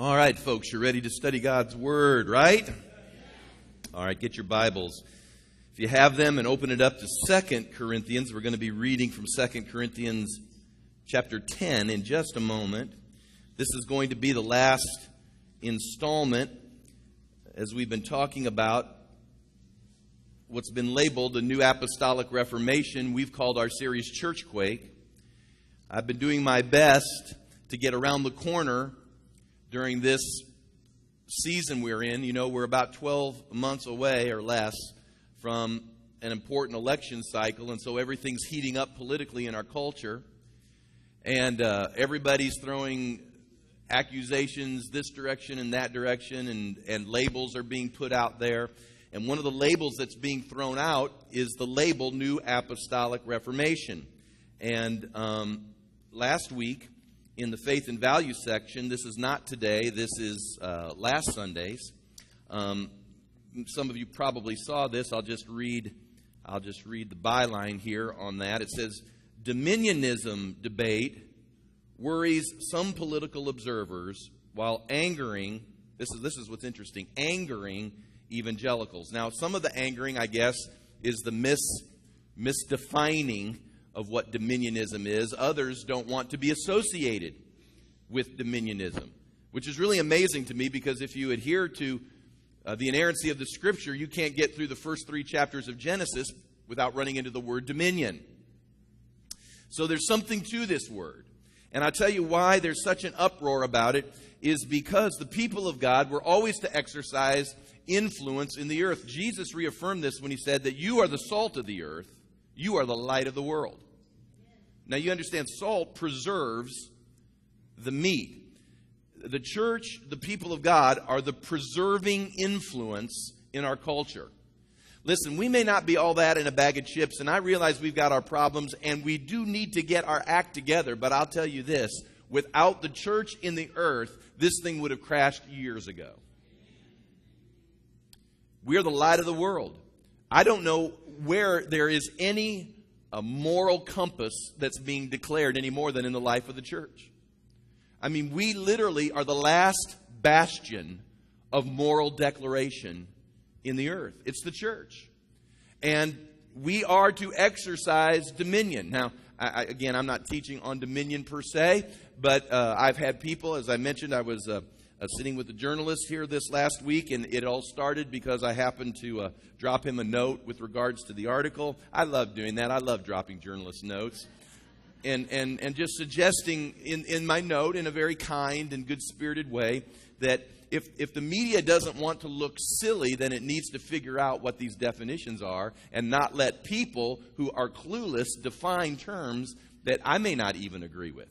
All right, folks, you're ready to study God's Word, right? All right, get your Bibles. If you have them and open it up to Second Corinthians, we're going to be reading from Second Corinthians chapter 10 in just a moment. This is going to be the last installment as we've been talking about what's been labeled the New Apostolic Reformation. We've called our series Churchquake. I've been doing my best to get around the corner during this season we're in. You know, we're about 12 months away or less from an important election cycle, and so everything's heating up politically in our culture. And uh, everybody's throwing accusations this direction and that direction, and, and labels are being put out there. And one of the labels that's being thrown out is the label New Apostolic Reformation. And um, last week, in the faith and value section. This is not today, this is uh, last Sunday's. Um, some of you probably saw this. I'll just read I'll just read the byline here on that. It says dominionism debate worries some political observers while angering this is this is what's interesting, angering evangelicals. Now, some of the angering, I guess, is the mis misdefining of what dominionism is. Others don't want to be associated with dominionism, which is really amazing to me because if you adhere to uh, the inerrancy of the scripture, you can't get through the first three chapters of Genesis without running into the word dominion. So there's something to this word. And i tell you why there's such an uproar about it is because the people of God were always to exercise influence in the earth. Jesus reaffirmed this when he said that you are the salt of the earth. You are the light of the world. Now, you understand, salt preserves the meat. The church, the people of God, are the preserving influence in our culture. Listen, we may not be all that in a bag of chips, and I realize we've got our problems, and we do need to get our act together, but I'll tell you this without the church in the earth, this thing would have crashed years ago. We are the light of the world. I don't know where there is any a moral compass that's being declared any more than in the life of the church. I mean, we literally are the last bastion of moral declaration in the earth. It's the church. And we are to exercise dominion. Now, I, again, I'm not teaching on dominion per se, but uh, I've had people, as I mentioned, I was. Uh, uh, sitting with a journalist here this last week, and it all started because I happened to uh, drop him a note with regards to the article. I love doing that. I love dropping journalist notes. And, and, and just suggesting in, in my note, in a very kind and good spirited way, that if, if the media doesn't want to look silly, then it needs to figure out what these definitions are and not let people who are clueless define terms that I may not even agree with.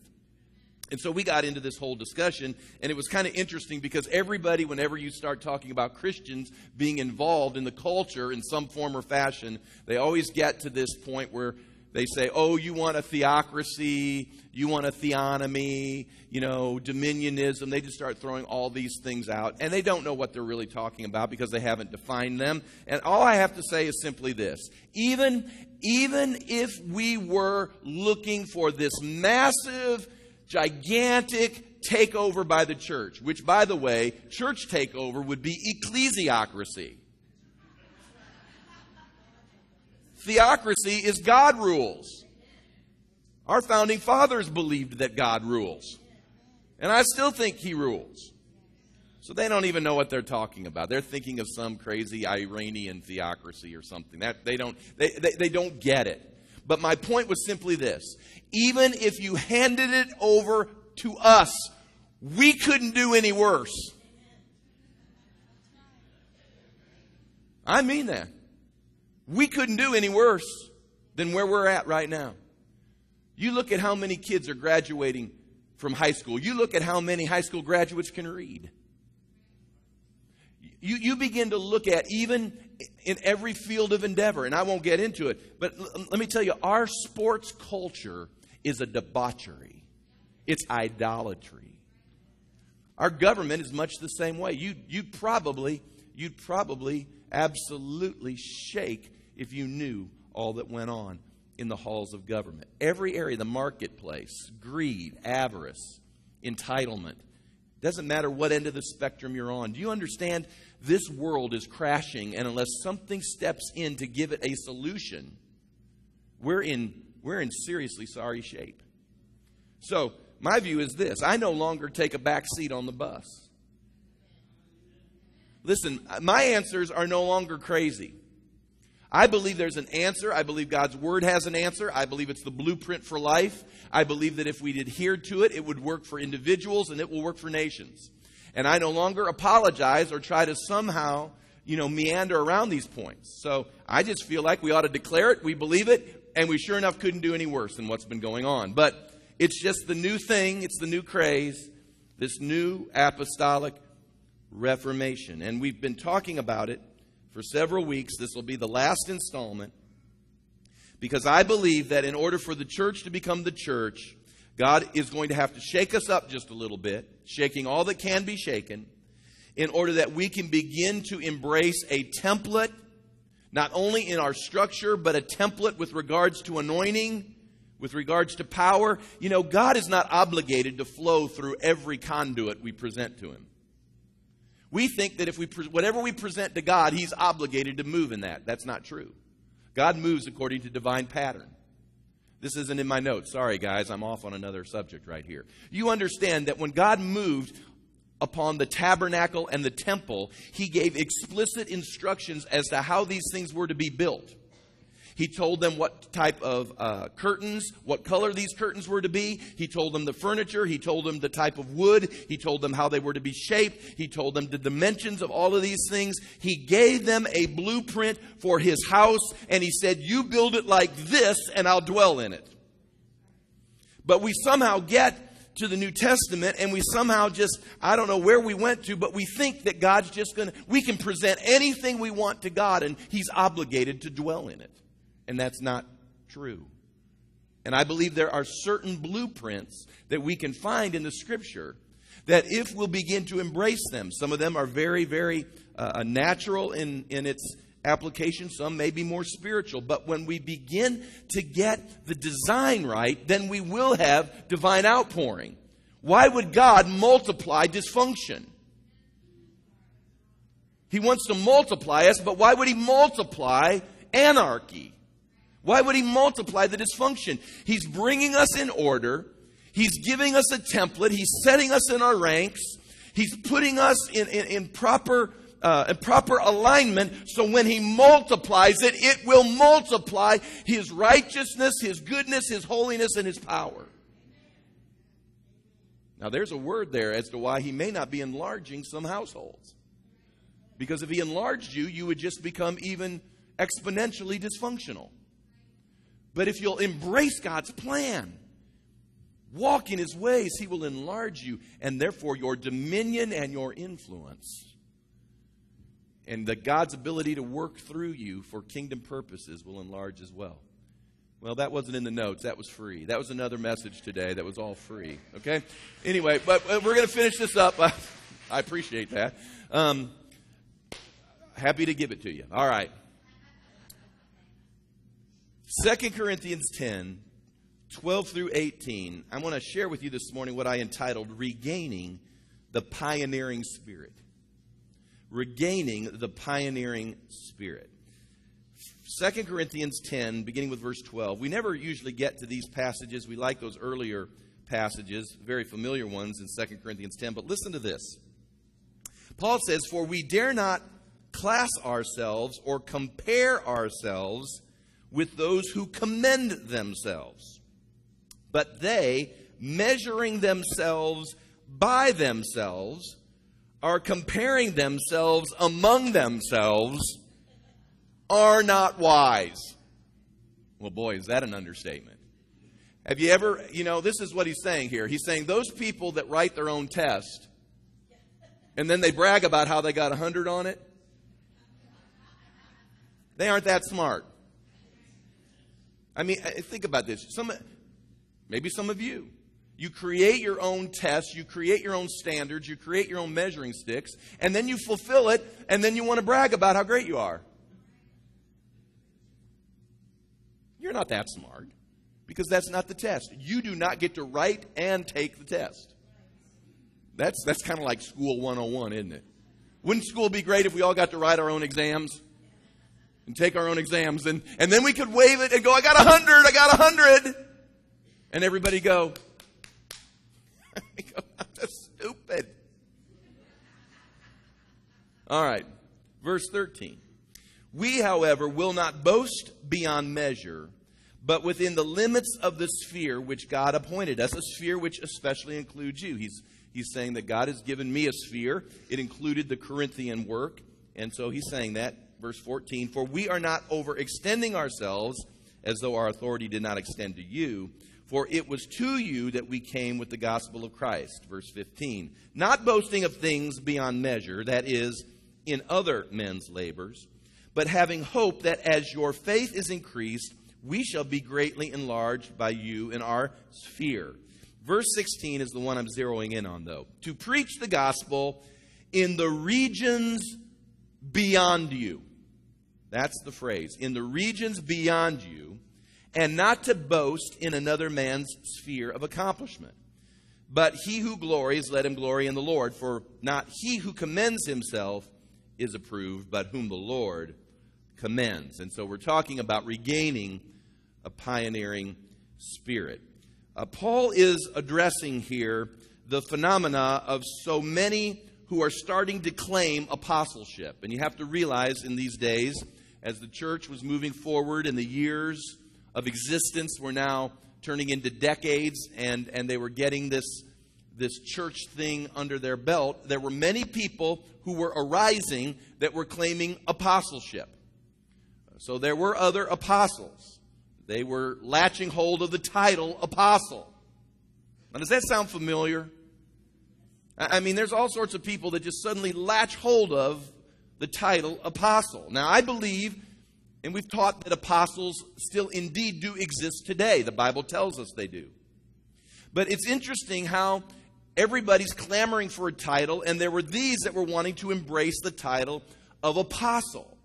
And so we got into this whole discussion, and it was kind of interesting because everybody, whenever you start talking about Christians being involved in the culture in some form or fashion, they always get to this point where they say, oh, you want a theocracy, you want a theonomy, you know, dominionism. They just start throwing all these things out, and they don't know what they're really talking about because they haven't defined them. And all I have to say is simply this even, even if we were looking for this massive, gigantic takeover by the church, which, by the way, church takeover would be ecclesiocracy. Theocracy is God rules. Our founding fathers believed that God rules. And I still think He rules. So they don't even know what they're talking about. They're thinking of some crazy Iranian theocracy or something. That they don't they, they, they don't get it. But my point was simply this even if you handed it over to us, we couldn't do any worse. I mean that. We couldn't do any worse than where we're at right now. You look at how many kids are graduating from high school. You look at how many high school graduates can read. You, you begin to look at even in every field of endeavor, and I won't get into it, but l- let me tell you, our sports culture is a debauchery, it's idolatry. Our government is much the same way. You, you'd probably, you'd probably absolutely shake if you knew all that went on in the halls of government. Every area, the marketplace, greed, avarice, entitlement, Doesn't matter what end of the spectrum you're on. Do you understand? This world is crashing, and unless something steps in to give it a solution, we're in, we're in seriously sorry shape. So, my view is this I no longer take a back seat on the bus. Listen, my answers are no longer crazy. I believe there's an answer. I believe God's Word has an answer. I believe it's the blueprint for life. I believe that if we adhered to it, it would work for individuals and it will work for nations. And I no longer apologize or try to somehow, you know, meander around these points. So I just feel like we ought to declare it, we believe it, and we sure enough couldn't do any worse than what's been going on. But it's just the new thing, it's the new craze, this new apostolic reformation. And we've been talking about it for several weeks. This will be the last installment because I believe that in order for the church to become the church, God is going to have to shake us up just a little bit, shaking all that can be shaken, in order that we can begin to embrace a template, not only in our structure, but a template with regards to anointing, with regards to power. You know, God is not obligated to flow through every conduit we present to Him. We think that if we whatever we present to God, He's obligated to move in that. That's not true. God moves according to divine pattern. This isn't in my notes. Sorry, guys, I'm off on another subject right here. You understand that when God moved upon the tabernacle and the temple, He gave explicit instructions as to how these things were to be built. He told them what type of uh, curtains, what color these curtains were to be. He told them the furniture. He told them the type of wood. He told them how they were to be shaped. He told them the dimensions of all of these things. He gave them a blueprint for his house, and he said, You build it like this, and I'll dwell in it. But we somehow get to the New Testament and we somehow just, I don't know where we went to, but we think that God's just going to, we can present anything we want to God and He's obligated to dwell in it and that's not true. And I believe there are certain blueprints that we can find in the scripture that if we'll begin to embrace them, some of them are very, very uh, natural in, in its application, some may be more spiritual. But when we begin to get the design right, then we will have divine outpouring. Why would God multiply dysfunction? He wants to multiply us, but why would He multiply anarchy? Why would he multiply the dysfunction? He's bringing us in order. He's giving us a template. He's setting us in our ranks. He's putting us in, in, in proper, uh, in proper alignment so when he multiplies it, it will multiply his righteousness, his goodness, his holiness, and his power. Now, there's a word there as to why he may not be enlarging some households. Because if he enlarged you, you would just become even exponentially dysfunctional. But if you'll embrace God's plan, walk in His ways, He will enlarge you, and therefore your dominion and your influence. And that God's ability to work through you for kingdom purposes will enlarge as well. Well, that wasn't in the notes. That was free. That was another message today that was all free. Okay? Anyway, but we're going to finish this up. I appreciate that. Um, happy to give it to you. All right. 2 Corinthians 10, 12 through 18, I want to share with you this morning what I entitled Regaining the Pioneering Spirit. Regaining the Pioneering Spirit. 2 Corinthians 10, beginning with verse 12. We never usually get to these passages. We like those earlier passages, very familiar ones in 2 Corinthians 10. But listen to this. Paul says, For we dare not class ourselves or compare ourselves with those who commend themselves. But they, measuring themselves by themselves, are comparing themselves among themselves, are not wise. Well, boy, is that an understatement. Have you ever, you know, this is what he's saying here. He's saying those people that write their own test and then they brag about how they got 100 on it, they aren't that smart. I mean, think about this. Some, maybe some of you. You create your own tests, you create your own standards, you create your own measuring sticks, and then you fulfill it, and then you want to brag about how great you are. You're not that smart because that's not the test. You do not get to write and take the test. That's, that's kind of like school 101, isn't it? Wouldn't school be great if we all got to write our own exams? And take our own exams, and, and then we could wave it and go, I got a hundred, I got a hundred. And everybody go, that's stupid. All right, verse 13. We, however, will not boast beyond measure, but within the limits of the sphere which God appointed us, a sphere which especially includes you. He's, he's saying that God has given me a sphere. It included the Corinthian work. And so he's saying that, verse 14, for we are not overextending ourselves as though our authority did not extend to you. For it was to you that we came with the gospel of Christ. Verse 15. Not boasting of things beyond measure, that is, in other men's labors but having hope that as your faith is increased, we shall be greatly enlarged by you in our sphere. Verse 16 is the one I'm zeroing in on, though. To preach the gospel in the regions beyond you. That's the phrase. In the regions beyond you, and not to boast in another man's sphere of accomplishment. But he who glories, let him glory in the Lord. For not he who commends himself is approved, but whom the Lord commends. And so we're talking about regaining a pioneering spirit. Uh, Paul is addressing here the phenomena of so many who are starting to claim apostleship. And you have to realize in these days, as the church was moving forward and the years of existence were now turning into decades and, and they were getting this this church thing under their belt, there were many people who were arising that were claiming apostleship. So there were other apostles. They were latching hold of the title apostle. Now, does that sound familiar? I mean, there's all sorts of people that just suddenly latch hold of the title apostle. Now, I believe, and we've taught that apostles still indeed do exist today. The Bible tells us they do. But it's interesting how everybody's clamoring for a title, and there were these that were wanting to embrace the title of apostle.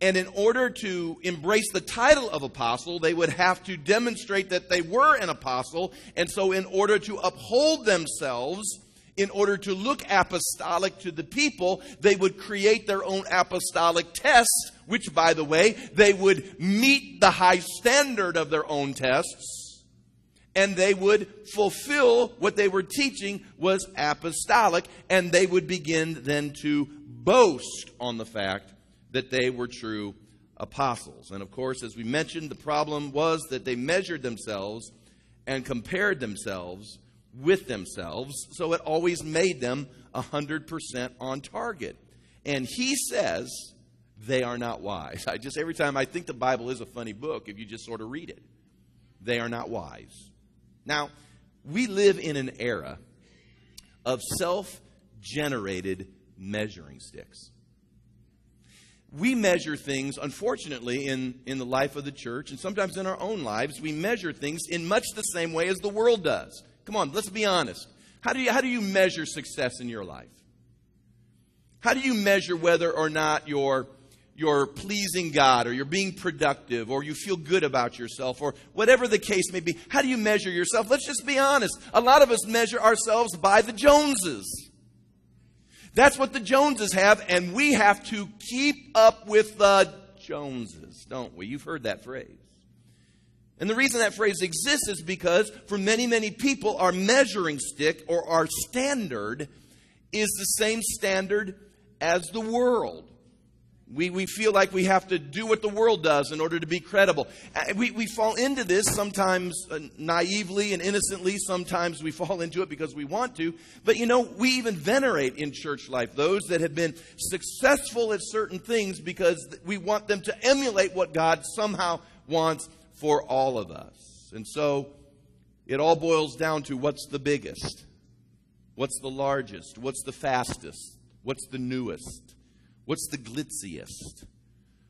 And in order to embrace the title of apostle, they would have to demonstrate that they were an apostle. And so, in order to uphold themselves, in order to look apostolic to the people, they would create their own apostolic tests, which, by the way, they would meet the high standard of their own tests and they would fulfill what they were teaching was apostolic, and they would begin then to boast on the fact that they were true apostles. And of course, as we mentioned, the problem was that they measured themselves and compared themselves with themselves, so it always made them 100% on target. And he says they are not wise. I just, every time I think the Bible is a funny book if you just sort of read it, they are not wise. Now, we live in an era of self generated measuring sticks. We measure things, unfortunately, in, in the life of the church and sometimes in our own lives, we measure things in much the same way as the world does. Come on, let's be honest. How do you, how do you measure success in your life? How do you measure whether or not you're you're pleasing God or you're being productive or you feel good about yourself or whatever the case may be. How do you measure yourself? Let's just be honest. A lot of us measure ourselves by the Joneses. That's what the Joneses have, and we have to keep up with the Joneses, don't we? You've heard that phrase. And the reason that phrase exists is because for many, many people, our measuring stick or our standard is the same standard as the world. We, we feel like we have to do what the world does in order to be credible. Uh, we, we fall into this sometimes uh, naively and innocently. Sometimes we fall into it because we want to. But you know, we even venerate in church life those that have been successful at certain things because we want them to emulate what God somehow wants for all of us. And so it all boils down to what's the biggest? What's the largest? What's the fastest? What's the newest? What's the glitziest?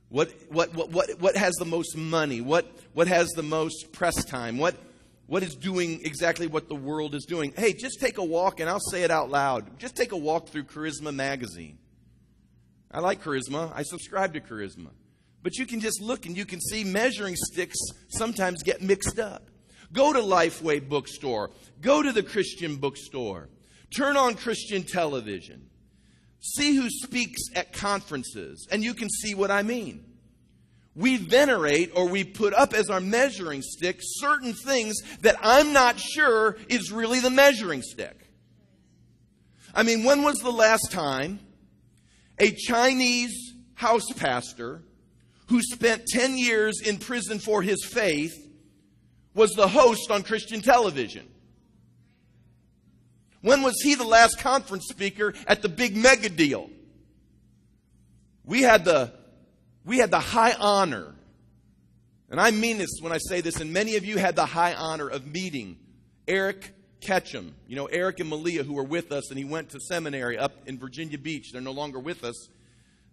What, what, what, what, what has the most money? What, what has the most press time? What, what is doing exactly what the world is doing? Hey, just take a walk, and I'll say it out loud. Just take a walk through Charisma Magazine. I like Charisma, I subscribe to Charisma. But you can just look and you can see measuring sticks sometimes get mixed up. Go to Lifeway bookstore, go to the Christian bookstore. Turn on Christian television. See who speaks at conferences, and you can see what I mean. We venerate or we put up as our measuring stick certain things that I'm not sure is really the measuring stick. I mean, when was the last time a Chinese house pastor who spent 10 years in prison for his faith was the host on Christian television? When was he the last conference speaker at the big mega deal? We had the, we had the high honor, and I mean this when I say this, and many of you had the high honor of meeting Eric Ketchum. You know, Eric and Malia, who were with us, and he went to seminary up in Virginia Beach. They're no longer with us.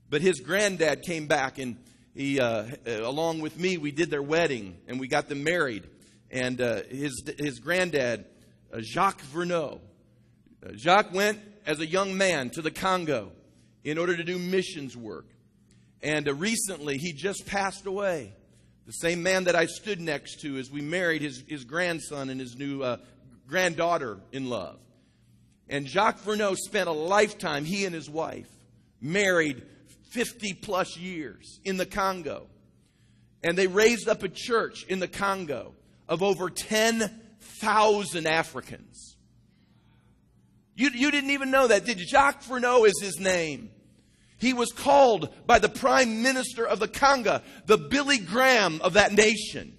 But his granddad came back, and he, uh, along with me, we did their wedding, and we got them married. And uh, his, his granddad, uh, Jacques Verneau, uh, Jacques went as a young man to the Congo in order to do missions work. And uh, recently, he just passed away. The same man that I stood next to as we married his, his grandson and his new uh, granddaughter in love. And Jacques Verneau spent a lifetime, he and his wife, married 50 plus years in the Congo. And they raised up a church in the Congo of over 10,000 Africans. You, you didn't even know that, did you? Jacques Verneau is his name. He was called by the prime minister of the Congo, the Billy Graham of that nation.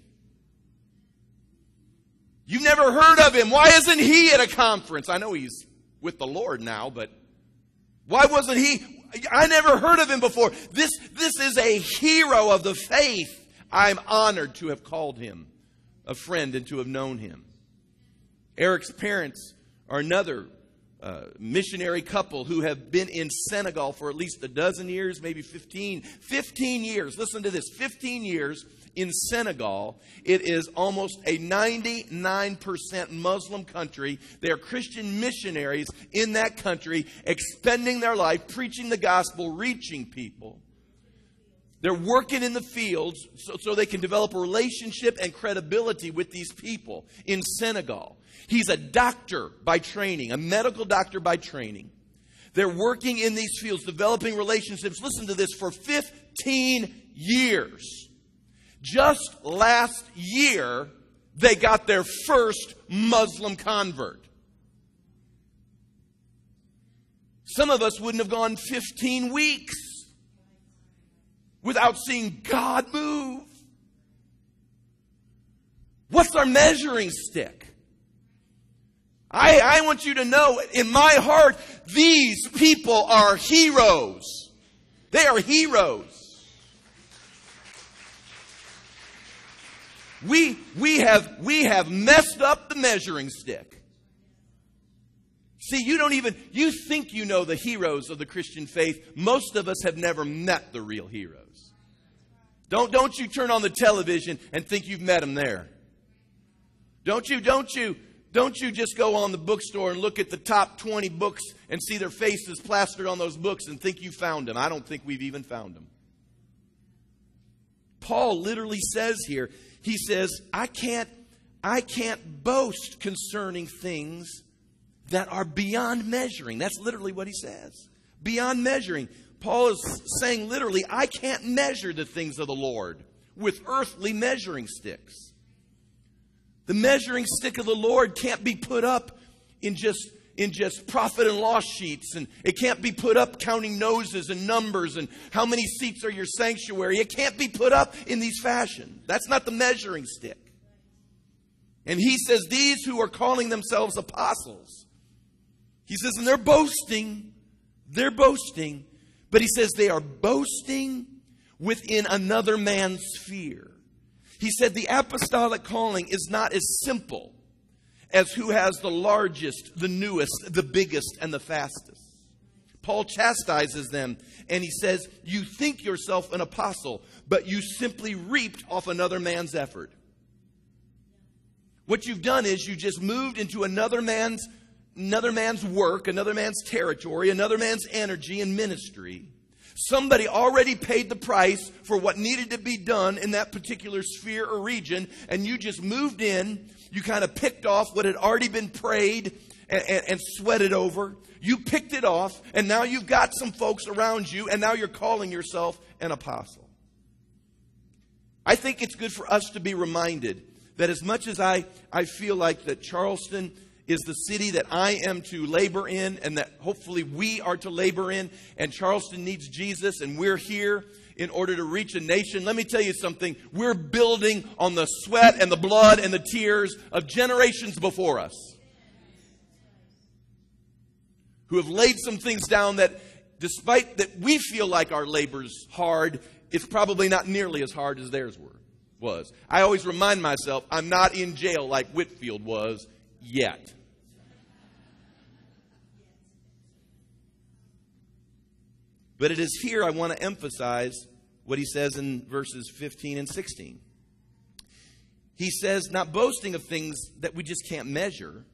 You've never heard of him. Why isn't he at a conference? I know he's with the Lord now, but why wasn't he? I never heard of him before. This, this is a hero of the faith. I'm honored to have called him a friend and to have known him. Eric's parents are another uh, missionary couple who have been in Senegal for at least a dozen years, maybe 15. 15 years. Listen to this 15 years in Senegal. It is almost a 99% Muslim country. They are Christian missionaries in that country, expending their life, preaching the gospel, reaching people. They're working in the fields so, so, they can develop a relationship and credibility with these people in Senegal. He's a doctor by training, a medical doctor by training. They're working in these fields, developing relationships. Listen to this for 15 years. Just last year, they got their first Muslim convert. Some of us wouldn't have gone 15 weeks without seeing God move. What's our measuring stick? I, I want you to know in my heart, these people are heroes. They are heroes. We, we, have, we have messed up the measuring stick. See, you don't even, you think you know the heroes of the Christian faith. Most of us have never met the real heroes. Don't, don't you turn on the television and think you've met them there. Don't you, don't you, don't you just go on the bookstore and look at the top 20 books and see their faces plastered on those books and think you found them. I don't think we've even found them. Paul literally says here, he says, I can't, I can't boast concerning things that are beyond measuring. That's literally what he says. Beyond measuring. Paul is saying literally, I can't measure the things of the Lord with earthly measuring sticks. The measuring stick of the Lord can't be put up in just in just profit and loss sheets and it can't be put up counting noses and numbers and how many seats are your sanctuary. It can't be put up in these fashion. That's not the measuring stick. And he says these who are calling themselves apostles he says and they're boasting they're boasting but he says they are boasting within another man's sphere. He said the apostolic calling is not as simple as who has the largest, the newest, the biggest, and the fastest. Paul chastises them and he says, You think yourself an apostle, but you simply reaped off another man's effort. What you've done is you just moved into another man's another man's work, another man's territory, another man's energy and ministry. Somebody already paid the price for what needed to be done in that particular sphere or region, and you just moved in. You kind of picked off what had already been prayed and, and, and sweated over. You picked it off, and now you've got some folks around you, and now you're calling yourself an apostle. I think it's good for us to be reminded that as much as I, I feel like that Charleston is the city that I am to labor in and that hopefully we are to labor in, and Charleston needs Jesus, and we're here in order to reach a nation. Let me tell you something. We're building on the sweat and the blood and the tears of generations before us who have laid some things down that, despite that we feel like our labor's hard, it's probably not nearly as hard as theirs were was. I always remind myself I'm not in jail like Whitfield was yet. But it is here I want to emphasize what he says in verses 15 and 16. He says, not boasting of things that we just can't measure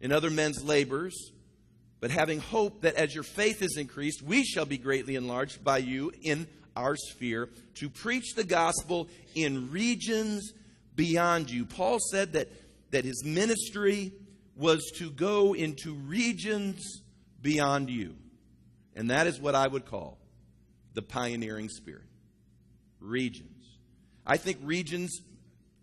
in other men's labors, but having hope that as your faith is increased, we shall be greatly enlarged by you in our sphere to preach the gospel in regions beyond you. Paul said that, that his ministry was to go into regions beyond you. And that is what I would call the pioneering spirit. Regions. I think regions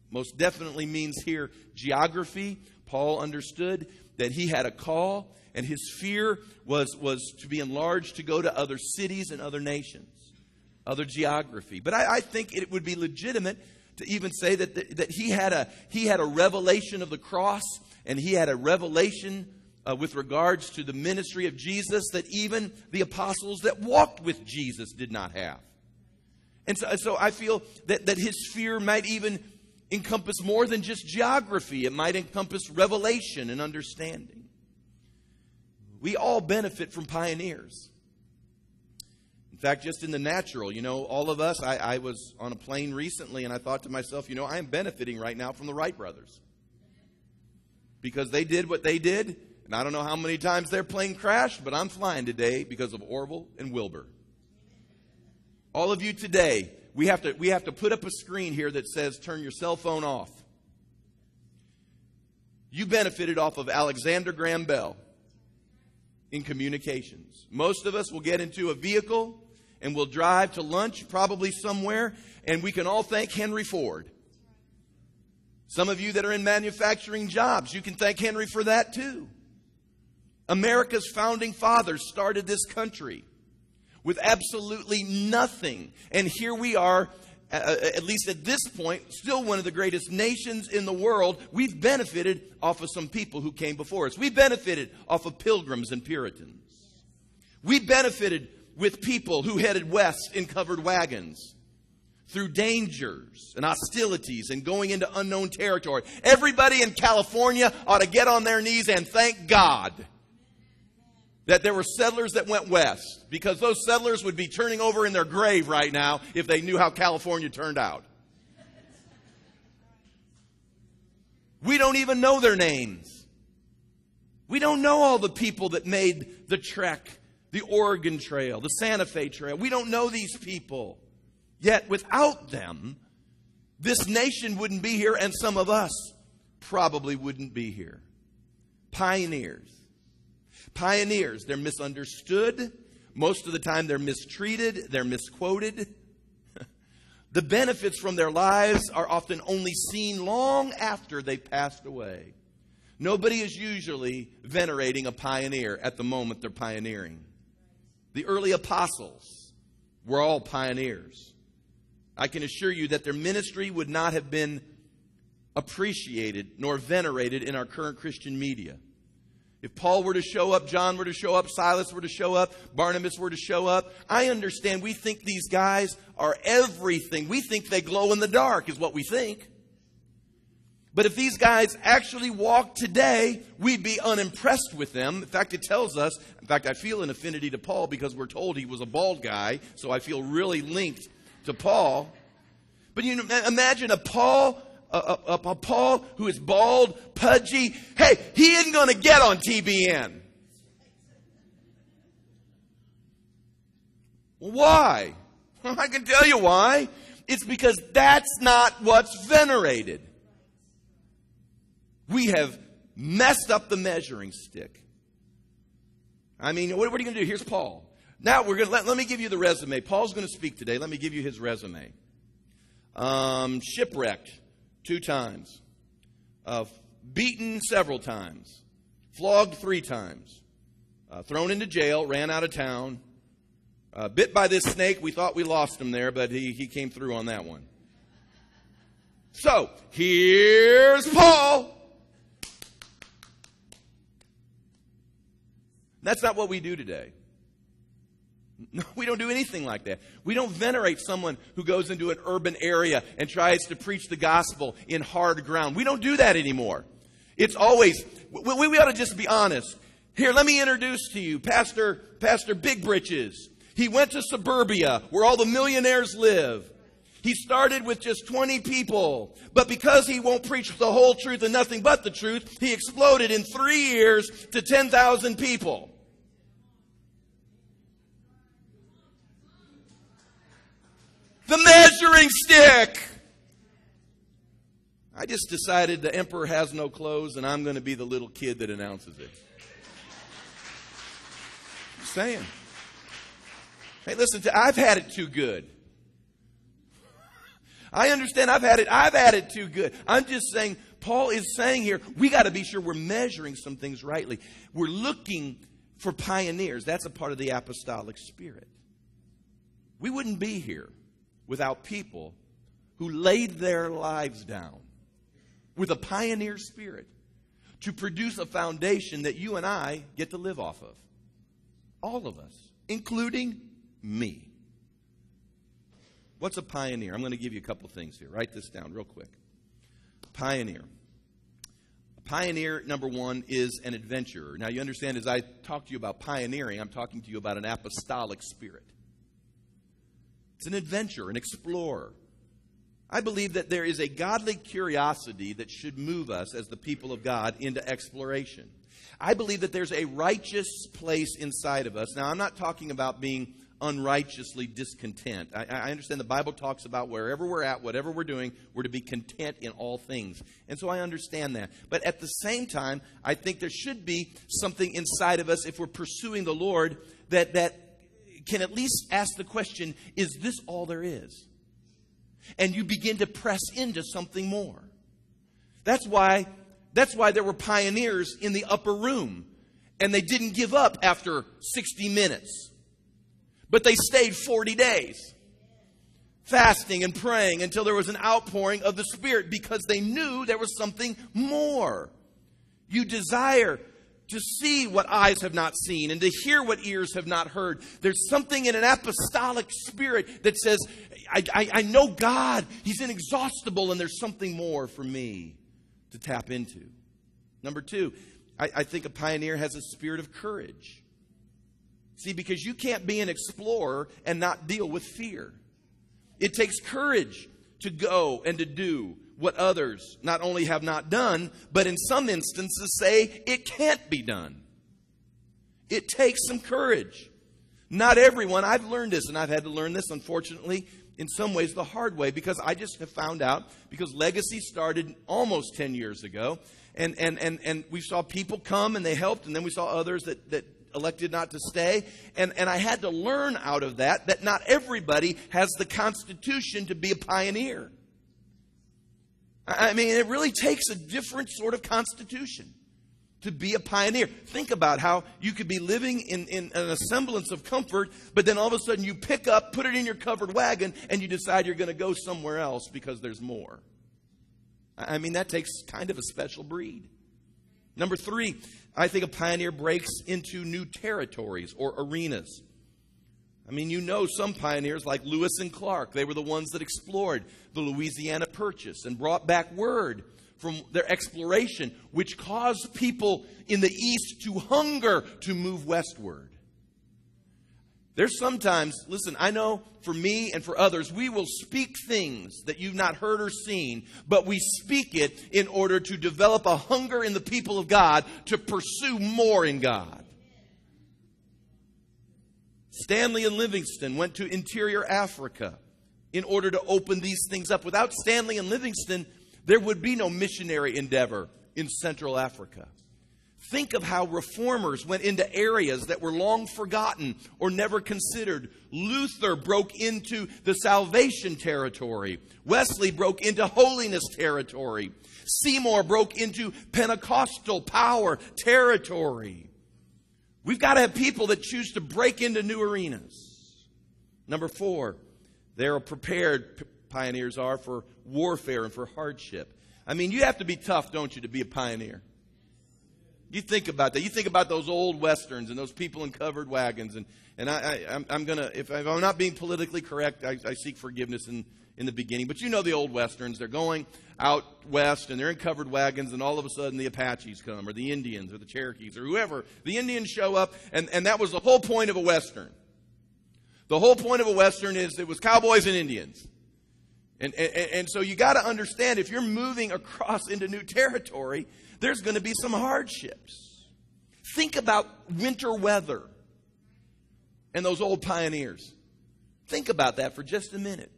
most definitely means here geography. Paul understood that he had a call, and his fear was, was to be enlarged to go to other cities and other nations, other geography. But I, I think it would be legitimate to even say that, that he, had a, he had a revelation of the cross, and he had a revelation uh, with regards to the ministry of Jesus that even the apostles that walked with Jesus did not have. And so, so I feel that, that his fear might even encompass more than just geography, it might encompass revelation and understanding. We all benefit from pioneers. In fact, just in the natural, you know, all of us, I, I was on a plane recently and I thought to myself, you know, I am benefiting right now from the Wright brothers. Because they did what they did, and I don't know how many times their plane crashed, but I'm flying today because of Orville and Wilbur. All of you today, we have to, we have to put up a screen here that says turn your cell phone off. You benefited off of Alexander Graham Bell in communications. Most of us will get into a vehicle and we'll drive to lunch, probably somewhere, and we can all thank Henry Ford. Some of you that are in manufacturing jobs, you can thank Henry for that too. America's founding fathers started this country with absolutely nothing. And here we are, at least at this point, still one of the greatest nations in the world. We've benefited off of some people who came before us. We benefited off of pilgrims and Puritans. We benefited with people who headed west in covered wagons through dangers and hostilities and going into unknown territory. Everybody in California ought to get on their knees and thank God that there were settlers that went west because those settlers would be turning over in their grave right now if they knew how California turned out. We don't even know their names. We don't know all the people that made the trek, the Oregon Trail, the Santa Fe Trail. We don't know these people. Yet without them, this nation wouldn't be here, and some of us probably wouldn't be here. Pioneers Pioneers, they're misunderstood. Most of the time, they're mistreated, they're misquoted. the benefits from their lives are often only seen long after they've passed away. Nobody is usually venerating a pioneer at the moment they're pioneering. The early apostles were all pioneers. I can assure you that their ministry would not have been appreciated nor venerated in our current Christian media. If Paul were to show up, John were to show up, Silas were to show up, Barnabas were to show up, I understand we think these guys are everything. We think they glow in the dark, is what we think. But if these guys actually walked today, we'd be unimpressed with them. In fact, it tells us, in fact, I feel an affinity to Paul because we're told he was a bald guy, so I feel really linked to Paul. But you imagine a Paul a, Paul who is bald, pudgy. Hey, he isn't going to get on TBN. Why? I can tell you why. It's because that's not what's venerated. We have messed up the measuring stick. I mean, what, what are you going to do? Here's Paul. Now we're going to let, let me give you the resume. Paul's going to speak today. Let me give you his resume. Um, shipwrecked two times, uh, beaten several times, flogged three times, uh, thrown into jail, ran out of town, uh, bit by this snake. We thought we lost him there, but he, he came through on that one. So, here's Paul. That's not what we do today. No, we don't do anything like that. We don't venerate someone who goes into an urban area and tries to preach the gospel in hard ground. We don't do that anymore. It's always, we, we ought to just be honest. Here, let me introduce to you Pastor, Pastor Big Britches. He went to suburbia where all the millionaires live. He started with just 20 people, but because he won't preach the whole truth and nothing but the truth, he exploded in three years to 10,000 people. The measuring stick. I just decided the emperor has no clothes and I'm going to be the little kid that announces it. Just saying. Hey, listen, to, I've had it too good. I understand I've had it, I've had it too good. I'm just saying, Paul is saying here, we got to be sure we're measuring some things rightly. We're looking for pioneers. That's a part of the apostolic spirit. We wouldn't be here without people who laid their lives down with a pioneer spirit to produce a foundation that you and I get to live off of. All of us, including me. What's a pioneer? I'm going to give you a couple things here. Write this down real quick. Pioneer. Pioneer, number one, is an adventurer. Now, you understand, as I talk to you about pioneering, I'm talking to you about an apostolic spirit. It's an adventurer, an explorer. I believe that there is a godly curiosity that should move us as the people of God into exploration. I believe that there's a righteous place inside of us. Now, I'm not talking about being unrighteously discontent. I, I, understand the Bible talks about wherever we're at, whatever we're doing, we're to be content in all things. And so I understand that. But at the same time, I think there should be something inside of us if we're pursuing the Lord that, that can at least ask the question is this all there is? And you begin to press into something more. That's why, that's why there were pioneers in the upper room and they didn't give up after 60 minutes but they stayed 40 days, fasting and praying until there was an outpouring of the Spirit because they knew there was something more. You desire to see what eyes have not seen and to hear what ears have not heard. There's something in an apostolic spirit that says, I, I, I, know God, He's inexhaustible, and there's something more for me to tap into. Number two, I, I think a pioneer has a spirit of courage. See, because you can't be an explorer and not deal with fear. It takes courage to go and to do what others not only have not done, but in some instances say it can't be done. It takes some courage. Not everyone, I've learned this, and I've had to learn this, unfortunately, in some ways the hard way, because I just have found out, because Legacy started almost 10 years ago, and, and, and, and we saw people come and they helped, and then we saw others that, that elected not to stay. And, and I had to learn out of that that not everybody has the constitution to be a pioneer. I mean, it really takes a different sort of constitution to be a pioneer. Think about how you could be living in, in, a semblance of comfort, but then all of a sudden you pick up, put it in your covered wagon, and you decide you're going to go somewhere else because there's more. I mean, that takes kind of a special breed. Number three, I think a pioneer breaks into new territories or arenas. I mean, you know some pioneers like Lewis and Clark. They were the ones that explored the Louisiana Purchase and brought back word from their exploration, which caused people in the East to hunger to move westward. There's sometimes, listen, I know for me and for others, we will speak things that you've not heard or seen, but we speak it in order to develop a hunger in the people of God to pursue more in God. Stanley and Livingstone went to interior Africa in order to open these things up. Without Stanley and Livingstone, there would be no missionary endeavor in Central Africa. Think of how reformers went into areas that were long forgotten or never considered. Luther broke into the salvation territory. Wesley broke into holiness territory. Seymour broke into Pentecostal power territory. We've got to have people that choose to break into new arenas. Number four, they're prepared, pioneers are, for warfare and for hardship. I mean, you have to be tough, don't you, to be a pioneer? You think about that. You think about those old westerns and those people in covered wagons. And, and I, I, am going to, if I'm not being politically correct, I, I seek forgiveness in, in the beginning. But you know the old westerns. They're going out west and they're in covered wagons, and all of a sudden the Apaches come, or the Indians, or the Cherokees, or whoever. The Indians show up, and, and that was the whole point of a western. The whole point of a western is it was cowboys and Indians. And, and, and so you got to understand if you're moving across into new territory, there's going to be some hardships. Think about winter weather and those old pioneers. Think about that for just a minute.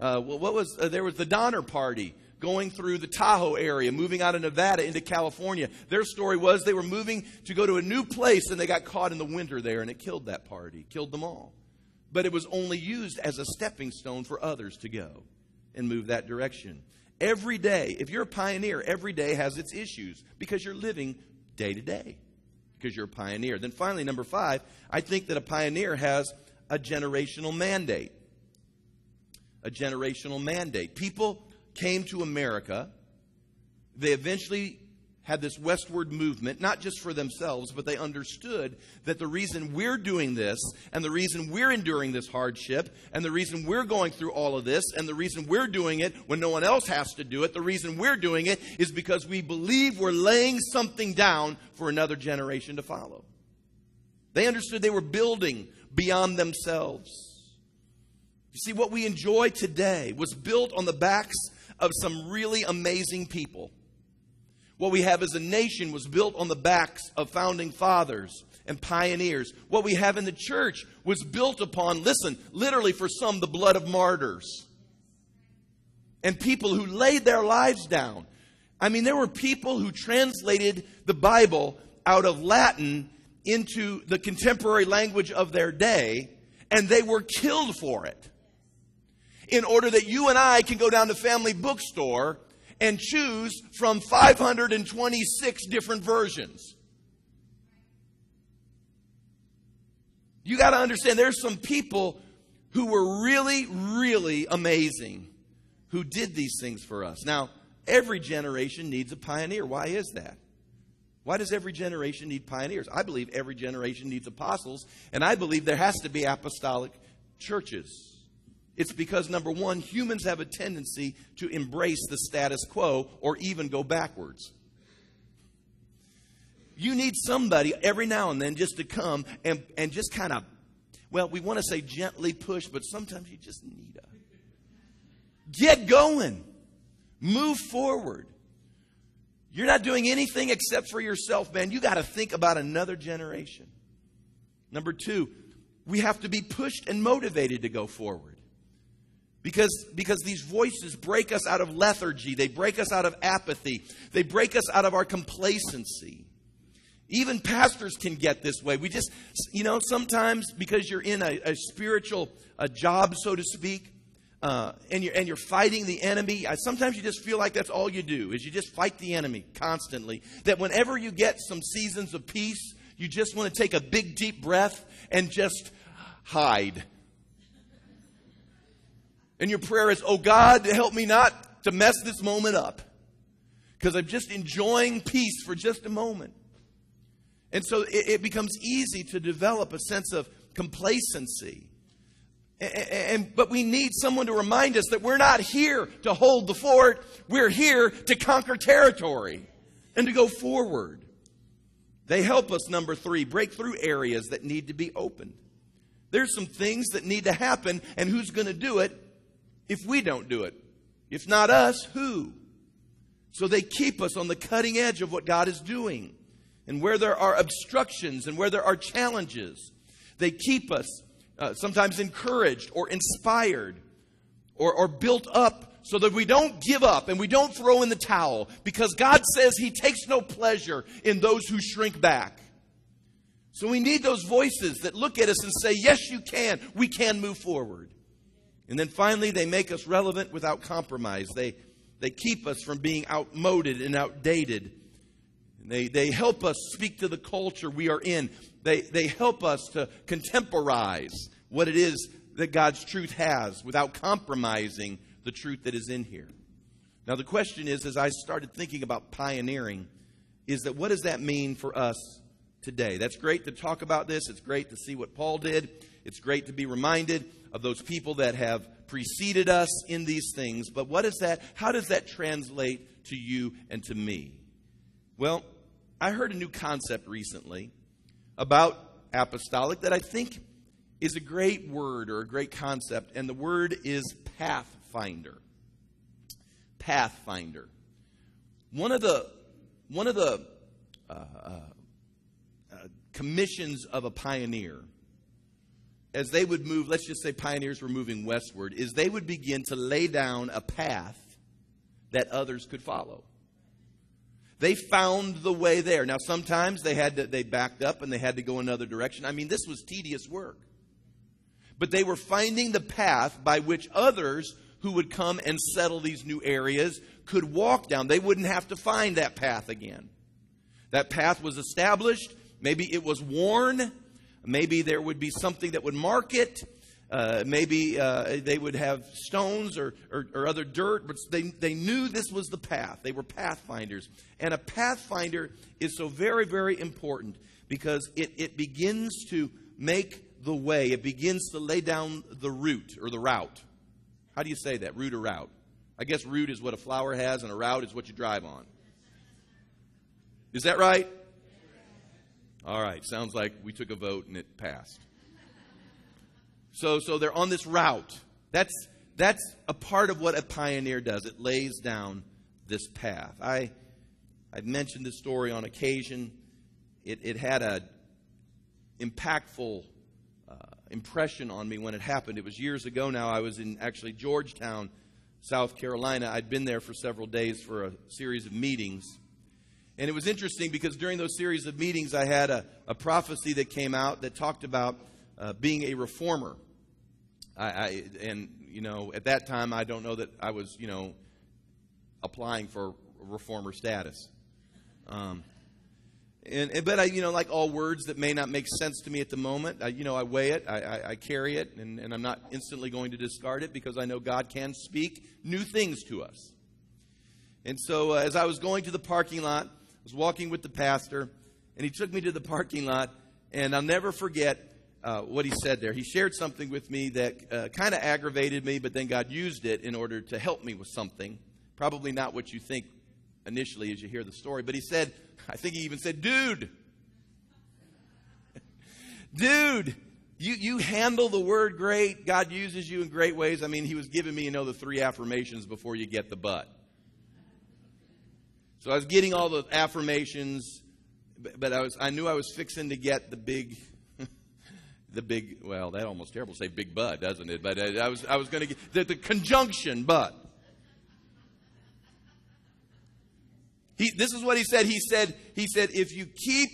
Uh, what was uh, there was the Donner Party going through the Tahoe area, moving out of Nevada into California. Their story was they were moving to go to a new place and they got caught in the winter there and it killed that party, killed them all. But it was only used as a stepping stone for others to go and move that direction. Every day, if you're a pioneer, every day has its issues because you're living day to day because you're a pioneer. Then finally, number five, I think that a pioneer has a generational mandate. A generational mandate. People came to America. They eventually had this westward movement, not just for themselves, but they understood that the reason we're doing this, and the reason we're enduring this hardship, and the reason we're going through all of this, and the reason we're doing it when no one else has to do it, the reason we're doing it is because we believe we're laying something down for another generation to follow. They understood they were building beyond themselves. You see, what we enjoy today was built on the backs of some really amazing people. What we have as a nation was built on the backs of founding fathers and pioneers. What we have in the church was built upon, listen, literally for some, the blood of martyrs and people who laid their lives down. I mean, there were people who translated the Bible out of Latin into the contemporary language of their day, and they were killed for it. In order that you and I can go down to family bookstore and choose from 526 different versions. You got to understand there's some people who were really, really amazing who did these things for us. Now, every generation needs a pioneer. Why is that? Why does every generation need pioneers? I believe every generation needs apostles, and I believe there has to be apostolic churches. It's because, number one, humans have a tendency to embrace the status quo or even go backwards. You need somebody every now and then just to come and, and just kind of, well, we want to say gently push, but sometimes you just need a get going, move forward. You're not doing anything except for yourself, man. You got to think about another generation. Number two, we have to be pushed and motivated to go forward. Because, because these voices break us out of lethargy. They break us out of apathy. They break us out of our complacency. Even pastors can get this way. We just, you know, sometimes because you're in a, a spiritual a job, so to speak, uh, and, you're, and you're fighting the enemy, sometimes you just feel like that's all you do, is you just fight the enemy constantly. That whenever you get some seasons of peace, you just want to take a big, deep breath and just hide and your prayer is, oh God, help me not to mess this moment up. Because I'm just enjoying peace for just a moment. And so it, it becomes easy to develop a sense of complacency. And, and, but we need someone to remind us that we're not here to hold the fort. We're here to conquer territory and to go forward. They help us, number three, break through areas that need to be opened. There's some things that need to happen, and who's going to do it? If we don't do it? If not us, who? So they keep us on the cutting edge of what God is doing. And where there are obstructions and where there are challenges, they keep us uh, sometimes encouraged or inspired or, or built up so that we don't give up and we don't throw in the towel because God says He takes no pleasure in those who shrink back. So we need those voices that look at us and say, Yes, you can. We can move forward. And then finally, they make us relevant without compromise. They, they keep us from being outmoded and outdated. They, they help us speak to the culture we are in. They, they help us to contemporize what it is that God's truth has without compromising the truth that is in here. Now, the question is, as I started thinking about pioneering, is that what does that mean for us today? That's great to talk about this. It's great to see what Paul did. It's great to be reminded of those people that have preceded us in these things. But what is that? How does that translate to you and to me? Well, I heard a new concept recently about apostolic that I think is a great word or a great concept, and the word is pathfinder. Pathfinder. One of the one of the uh, uh, uh, commissions of a pioneer, as they would move, let's just say pioneers were moving westward, is they would begin to lay down a path that others could follow. They found the way there. Now, sometimes they had to, they backed up and they had to go another direction. I mean, this was tedious work but they were finding the path by which others who would come and settle these new areas could walk down. They wouldn't have to find that path again. That path was established. Maybe it was worn. Maybe there would be something that would mark it. Uh, maybe uh, they would have stones or, or, or, other dirt, but they, they knew this was the path. They were pathfinders. And a pathfinder is so very, very important because it, it begins to make the way. It begins to lay down the route or the route. How do you say that? Route or route? I guess route is what a flower has, and a route is what you drive on. Is that right? All right. Sounds like we took a vote and it passed. So, so they're on this route. That's that's a part of what a pioneer does. It lays down this path. I I've mentioned this story on occasion. It, it had a impactful uh, impression on me when it happened. It was years ago now. I was in actually Georgetown, South Carolina. I'd been there for several days for a series of meetings. And it was interesting because during those series of meetings, I had a, a prophecy that came out that talked about uh, being a reformer. I, I, and, you know, at that time, I don't know that I was, you know, applying for reformer status. Um, and, and, but I, you know, like all words that may not make sense to me at the moment, I, you know, I weigh it, I, I, I carry it, and, and, I'm not instantly going to discard it because I know God can speak new things to us. And so, uh, as I was going to the parking lot, was walking with the pastor, and he took me to the parking lot, and I'll never forget uh, what he said there. He shared something with me that uh, kind of aggravated me, but then God used it in order to help me with something. Probably not what you think initially as you hear the story, but he said, I think he even said, dude, dude, you, you handle the word great. God uses you in great ways. I mean, he was giving me, you know, the three affirmations before you get the but. So I was getting all the affirmations, but I was I knew I was fixing to get the big the big well, that almost terrible say big bud, doesn't it? But uh, I was I was going to get the, the conjunction but. He, this is what he said. He said, he said, if you keep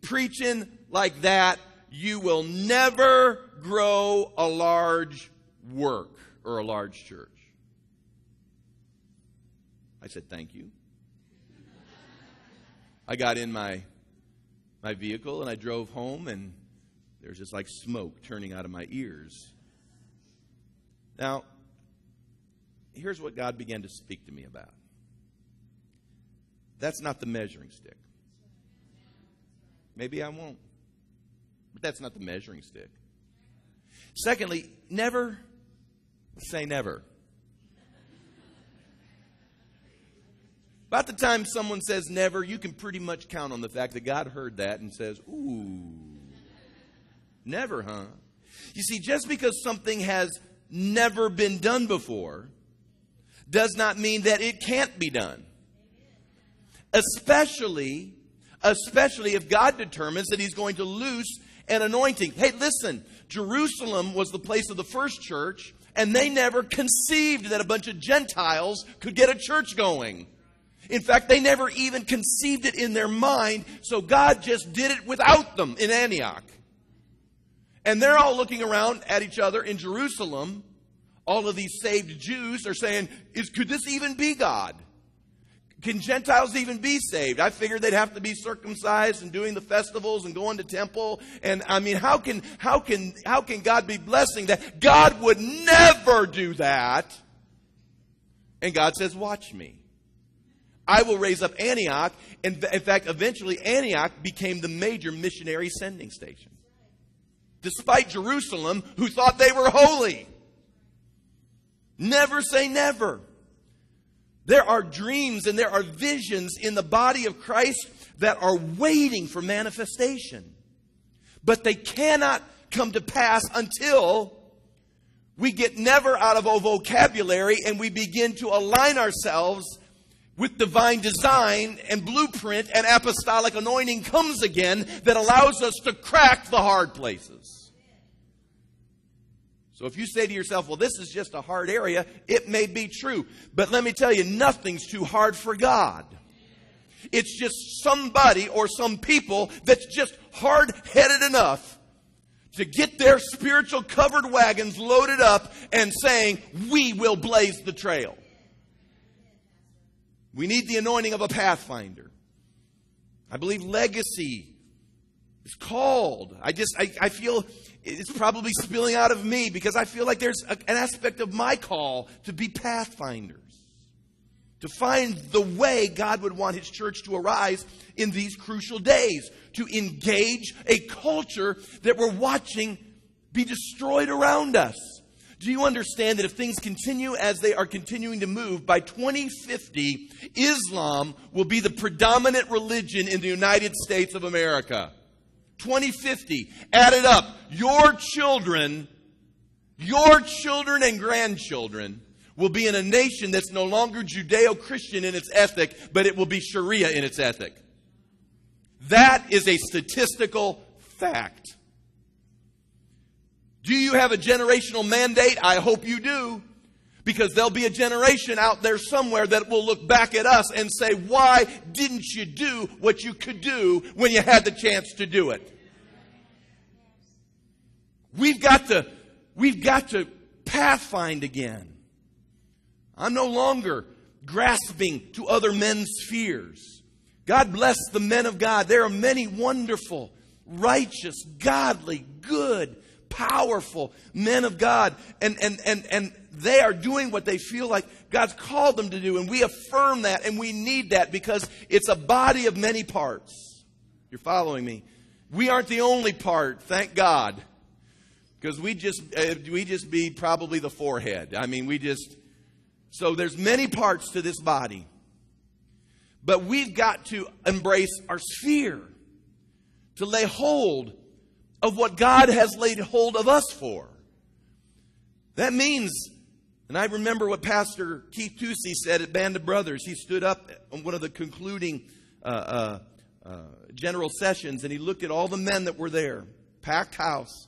preaching like that, you will never grow a large work or a large church. I said, thank you. I got in my, my vehicle and I drove home, and there's just like smoke turning out of my ears. Now, here's what God began to speak to me about. That's not the measuring stick. Maybe I won't. But that's not the measuring stick. Secondly, never say never. About the time someone says never, you can pretty much count on the fact that God heard that and says, Ooh, never, huh? You see, just because something has never been done before does not mean that it can't be done. Especially, especially if God determines that He's going to loose an anointing. Hey, listen, Jerusalem was the place of the first church. And they never conceived that a bunch of Gentiles could get a church going. In fact, they never even conceived it in their mind, so God just did it without them in Antioch. And they're all looking around at each other in Jerusalem. All of these saved Jews are saying, Is, Could this even be God? Can Gentiles even be saved? I figured they'd have to be circumcised and doing the festivals and going to temple. And I mean, how can, how can, how can God be blessing that? God would never do that. And God says, watch me. I will raise up Antioch. And in fact, eventually Antioch became the major missionary sending station. Despite Jerusalem, who thought they were holy. Never say never. There are dreams and there are visions in the body of Christ that are waiting for manifestation. But they cannot come to pass until we get never out of our vocabulary and we begin to align ourselves with divine design and blueprint and apostolic anointing comes again that allows us to crack the hard places. So if you say to yourself, well, this is just a hard area, it may be true. But let me tell you, nothing's too hard for God. It's just somebody or some people that's just hard headed enough to get their spiritual covered wagons loaded up and saying, We will blaze the trail. We need the anointing of a pathfinder. I believe legacy is called. I just, I, I feel it's probably spilling out of me because I feel like there's a, an aspect of my call to be pathfinders, to find the way God would want His church to arise in these crucial days, to engage a culture that we're watching be destroyed around us. Do you understand that if things continue as they are continuing to move, by 2050, Islam will be the predominant religion in the United States of America? 2050, added up, your children, your children and grandchildren will be in a nation that's no longer Judeo Christian in its ethic, but it will be Sharia in its ethic. That is a statistical fact. Do you have a generational mandate? I hope you do. Because there'll be a generation out there somewhere that will look back at us and say, Why didn't you do what you could do when you had the chance to do it? We've got to, we've got to pathfind again. I'm no longer grasping to other men's fears. God bless the men of God. There are many wonderful, righteous, godly, good, powerful men of God. And, and, and, and they are doing what they feel like God's called them to do. And we affirm that and we need that because it's a body of many parts. You're following me? We aren't the only part, thank God. Because we just uh, we just be probably the forehead. I mean, we just so there's many parts to this body. But we've got to embrace our sphere to lay hold of what God has laid hold of us for. That means, and I remember what Pastor Keith Tusey said at Band of Brothers. He stood up on one of the concluding uh, uh, uh, general sessions and he looked at all the men that were there, packed house.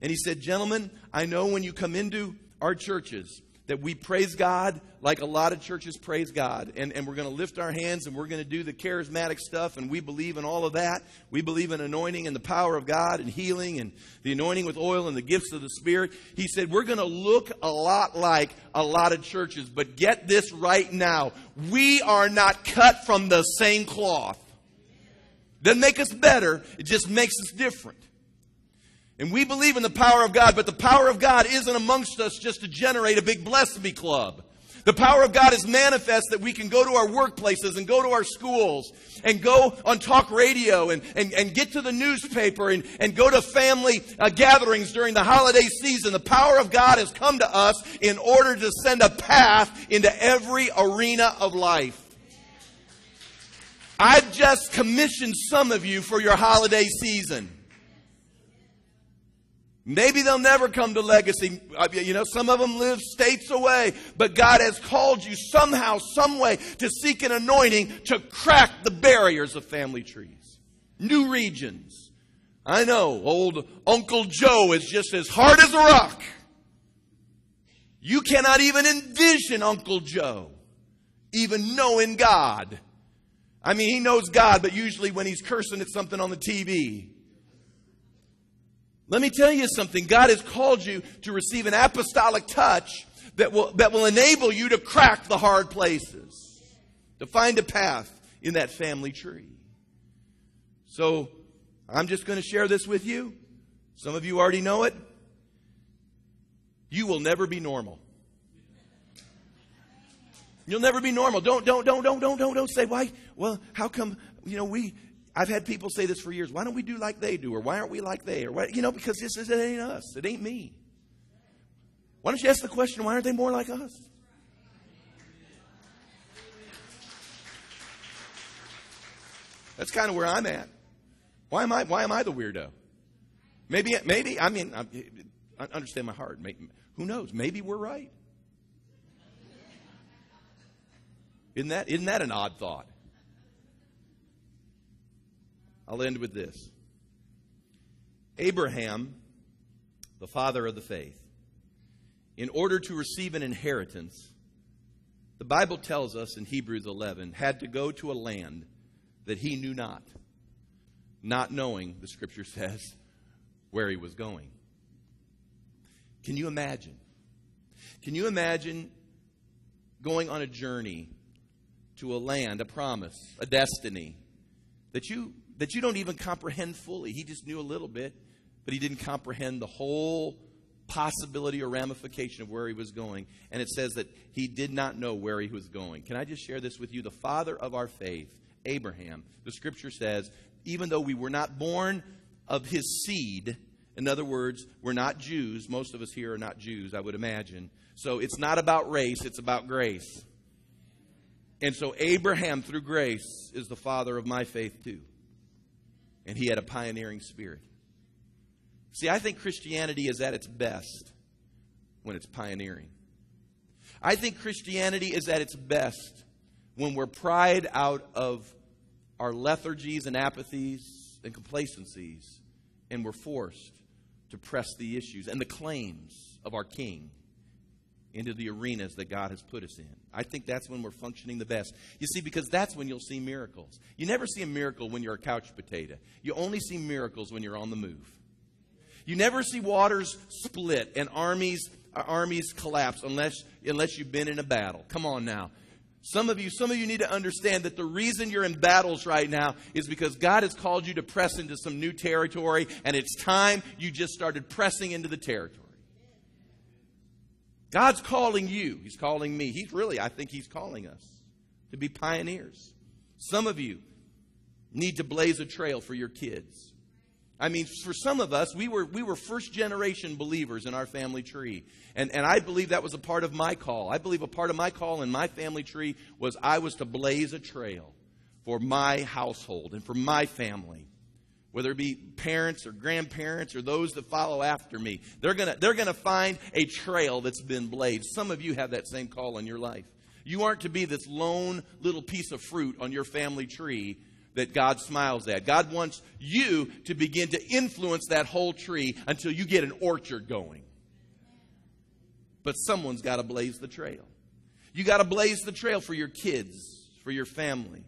And he said, Gentlemen, I know when you come into our churches that we praise God like a lot of churches praise God. And, and we're going to lift our hands and we're going to do the charismatic stuff. And we believe in all of that. We believe in anointing and the power of God and healing and the anointing with oil and the gifts of the Spirit. He said, We're going to look a lot like a lot of churches. But get this right now we are not cut from the same cloth. Doesn't make us better, it just makes us different. And we believe in the power of God, but the power of God isn't amongst us just to generate a big bless me club. The power of God is manifest that we can go to our workplaces and go to our schools and go on talk radio and, and, and get to the newspaper and, and go to family uh, gatherings during the holiday season. The power of God has come to us in order to send a path into every arena of life. I've just commissioned some of you for your holiday season. Maybe they'll never come to legacy. Uh, you know, some of them live states away, but God has called you somehow, some way to seek an anointing to crack the barriers of family trees. New regions. I know, old Uncle Joe is just as hard as a rock. You cannot even envision Uncle Joe even knowing God. I mean, he knows God, but usually when he's cursing at something on the TV. Let me tell you something. God has called you to receive an apostolic touch that will, that will enable you to crack the hard places, to find a path in that family tree. So, I'm just going to share this with you. Some of you already know it. You will never be normal. You'll never be normal. Don't, don't, don't, don't, don't, don't, don't say, why? Well, how come, you know, we, I've had people say this for years. Why don't we do like they do? Or why aren't we like they? Or why, you know, because this is, it ain't us. It ain't me. Why don't you ask the question, why aren't they more like us? That's kind of where I'm at. Why am I, why am I the weirdo? Maybe, maybe, I mean, I understand my heart. Maybe, who knows? Maybe we're right. Isn't that, isn't that an odd thought? I'll end with this. Abraham, the father of the faith, in order to receive an inheritance, the Bible tells us in Hebrews 11, had to go to a land that he knew not, not knowing, the scripture says, where he was going. Can you imagine? Can you imagine going on a journey to a land, a promise, a destiny that you that you don't even comprehend fully. He just knew a little bit, but he didn't comprehend the whole possibility or ramification of where he was going. And it says that he did not know where he was going. Can I just share this with you? The father of our faith, Abraham, the scripture says, even though we were not born of his seed, in other words, we're not Jews. Most of us here are not Jews, I would imagine. So it's not about race, it's about grace. And so Abraham, through grace, is the father of my faith too. And he had a pioneering spirit. See, I think Christianity is at its best when it's pioneering. I think Christianity is at its best when we're pried out of our lethargies and apathies and complacencies and we're forced to press the issues and the claims of our King into the arenas that God has put us in. I think that's when we're functioning the best. You see, because that's when you'll see miracles. You never see a miracle when you're a couch potato, you only see miracles when you're on the move. You never see waters split and armies uh, armies collapse unless unless you've been in a battle. Come on now. Some of you, some of you need to understand that the reason you're in battles right now is because God has called you to press into some new territory, and it's time you just started pressing into the territory. God's calling you. He's calling me. He's really, I think He's calling us to be pioneers. Some of you need to blaze a trail for your kids. I mean, for some of us, we were, we were first generation believers in our family tree. And, and I believe that was a part of my call. I believe a part of my call in my family tree was I was to blaze a trail for my household and for my family whether it be parents or grandparents or those that follow after me. They're going to they're going to find a trail that's been blazed. Some of you have that same call in your life. You aren't to be this lone little piece of fruit on your family tree that God smiles at. God wants you to begin to influence that whole tree until you get an orchard going. But someone's got to blaze the trail. You got to blaze the trail for your kids, for your family.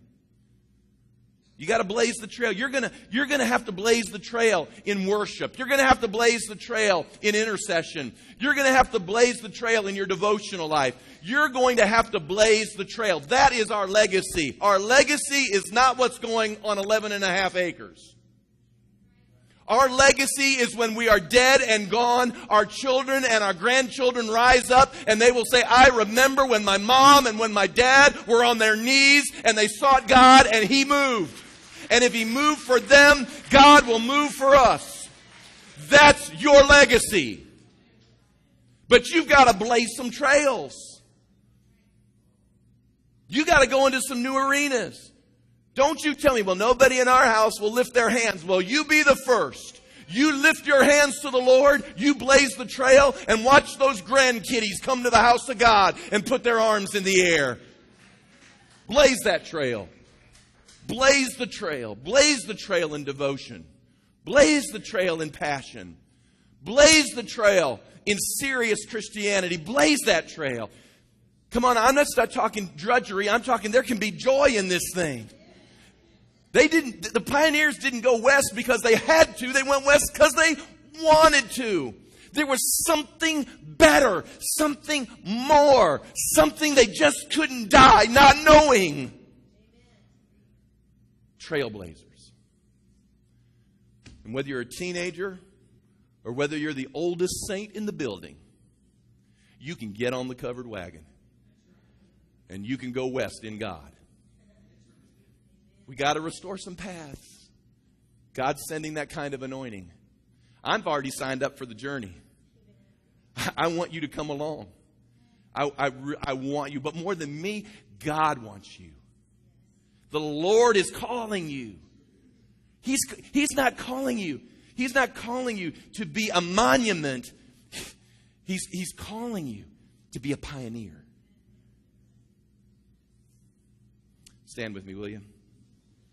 You got to blaze the trail. You're going to you're going to have to blaze the trail in worship. You're going to have to blaze the trail in intercession. You're going to have to blaze the trail in your devotional life. You're going to have to blaze the trail. That is our legacy. Our legacy is not what's going on 11 and a half acres. Our legacy is when we are dead and gone, our children and our grandchildren rise up and they will say, I remember when my mom and when my dad were on their knees and they sought God and He moved. And if He moved for them, God will move for us. That's your legacy. But you've got to blaze some trails. You got to go into some new arenas. Don't you tell me, well, nobody in our house will lift their hands. Well, you be the first. You lift your hands to the Lord, you blaze the trail, and watch those grandkiddies come to the house of God and put their arms in the air. Blaze that trail. Blaze the trail. Blaze the trail in devotion. Blaze the trail in passion. Blaze the trail in serious Christianity. Blaze that trail. Come on, I'm not talking drudgery. I'm talking there can be joy in this thing. They didn't, the pioneers didn't go west because they had to. They went west because they wanted to. There was something better, something more, something they just couldn't die not knowing. Trailblazers. And whether you're a teenager or whether you're the oldest saint in the building, you can get on the covered wagon and you can go west in God. We got to restore some paths. God's sending that kind of anointing. I've already signed up for the journey. I want you to come along. I, I, I want you. But more than me, God wants you. The Lord is calling you. He's, he's not calling you. He's not calling you to be a monument. He's, he's calling you to be a pioneer. Stand with me, will you?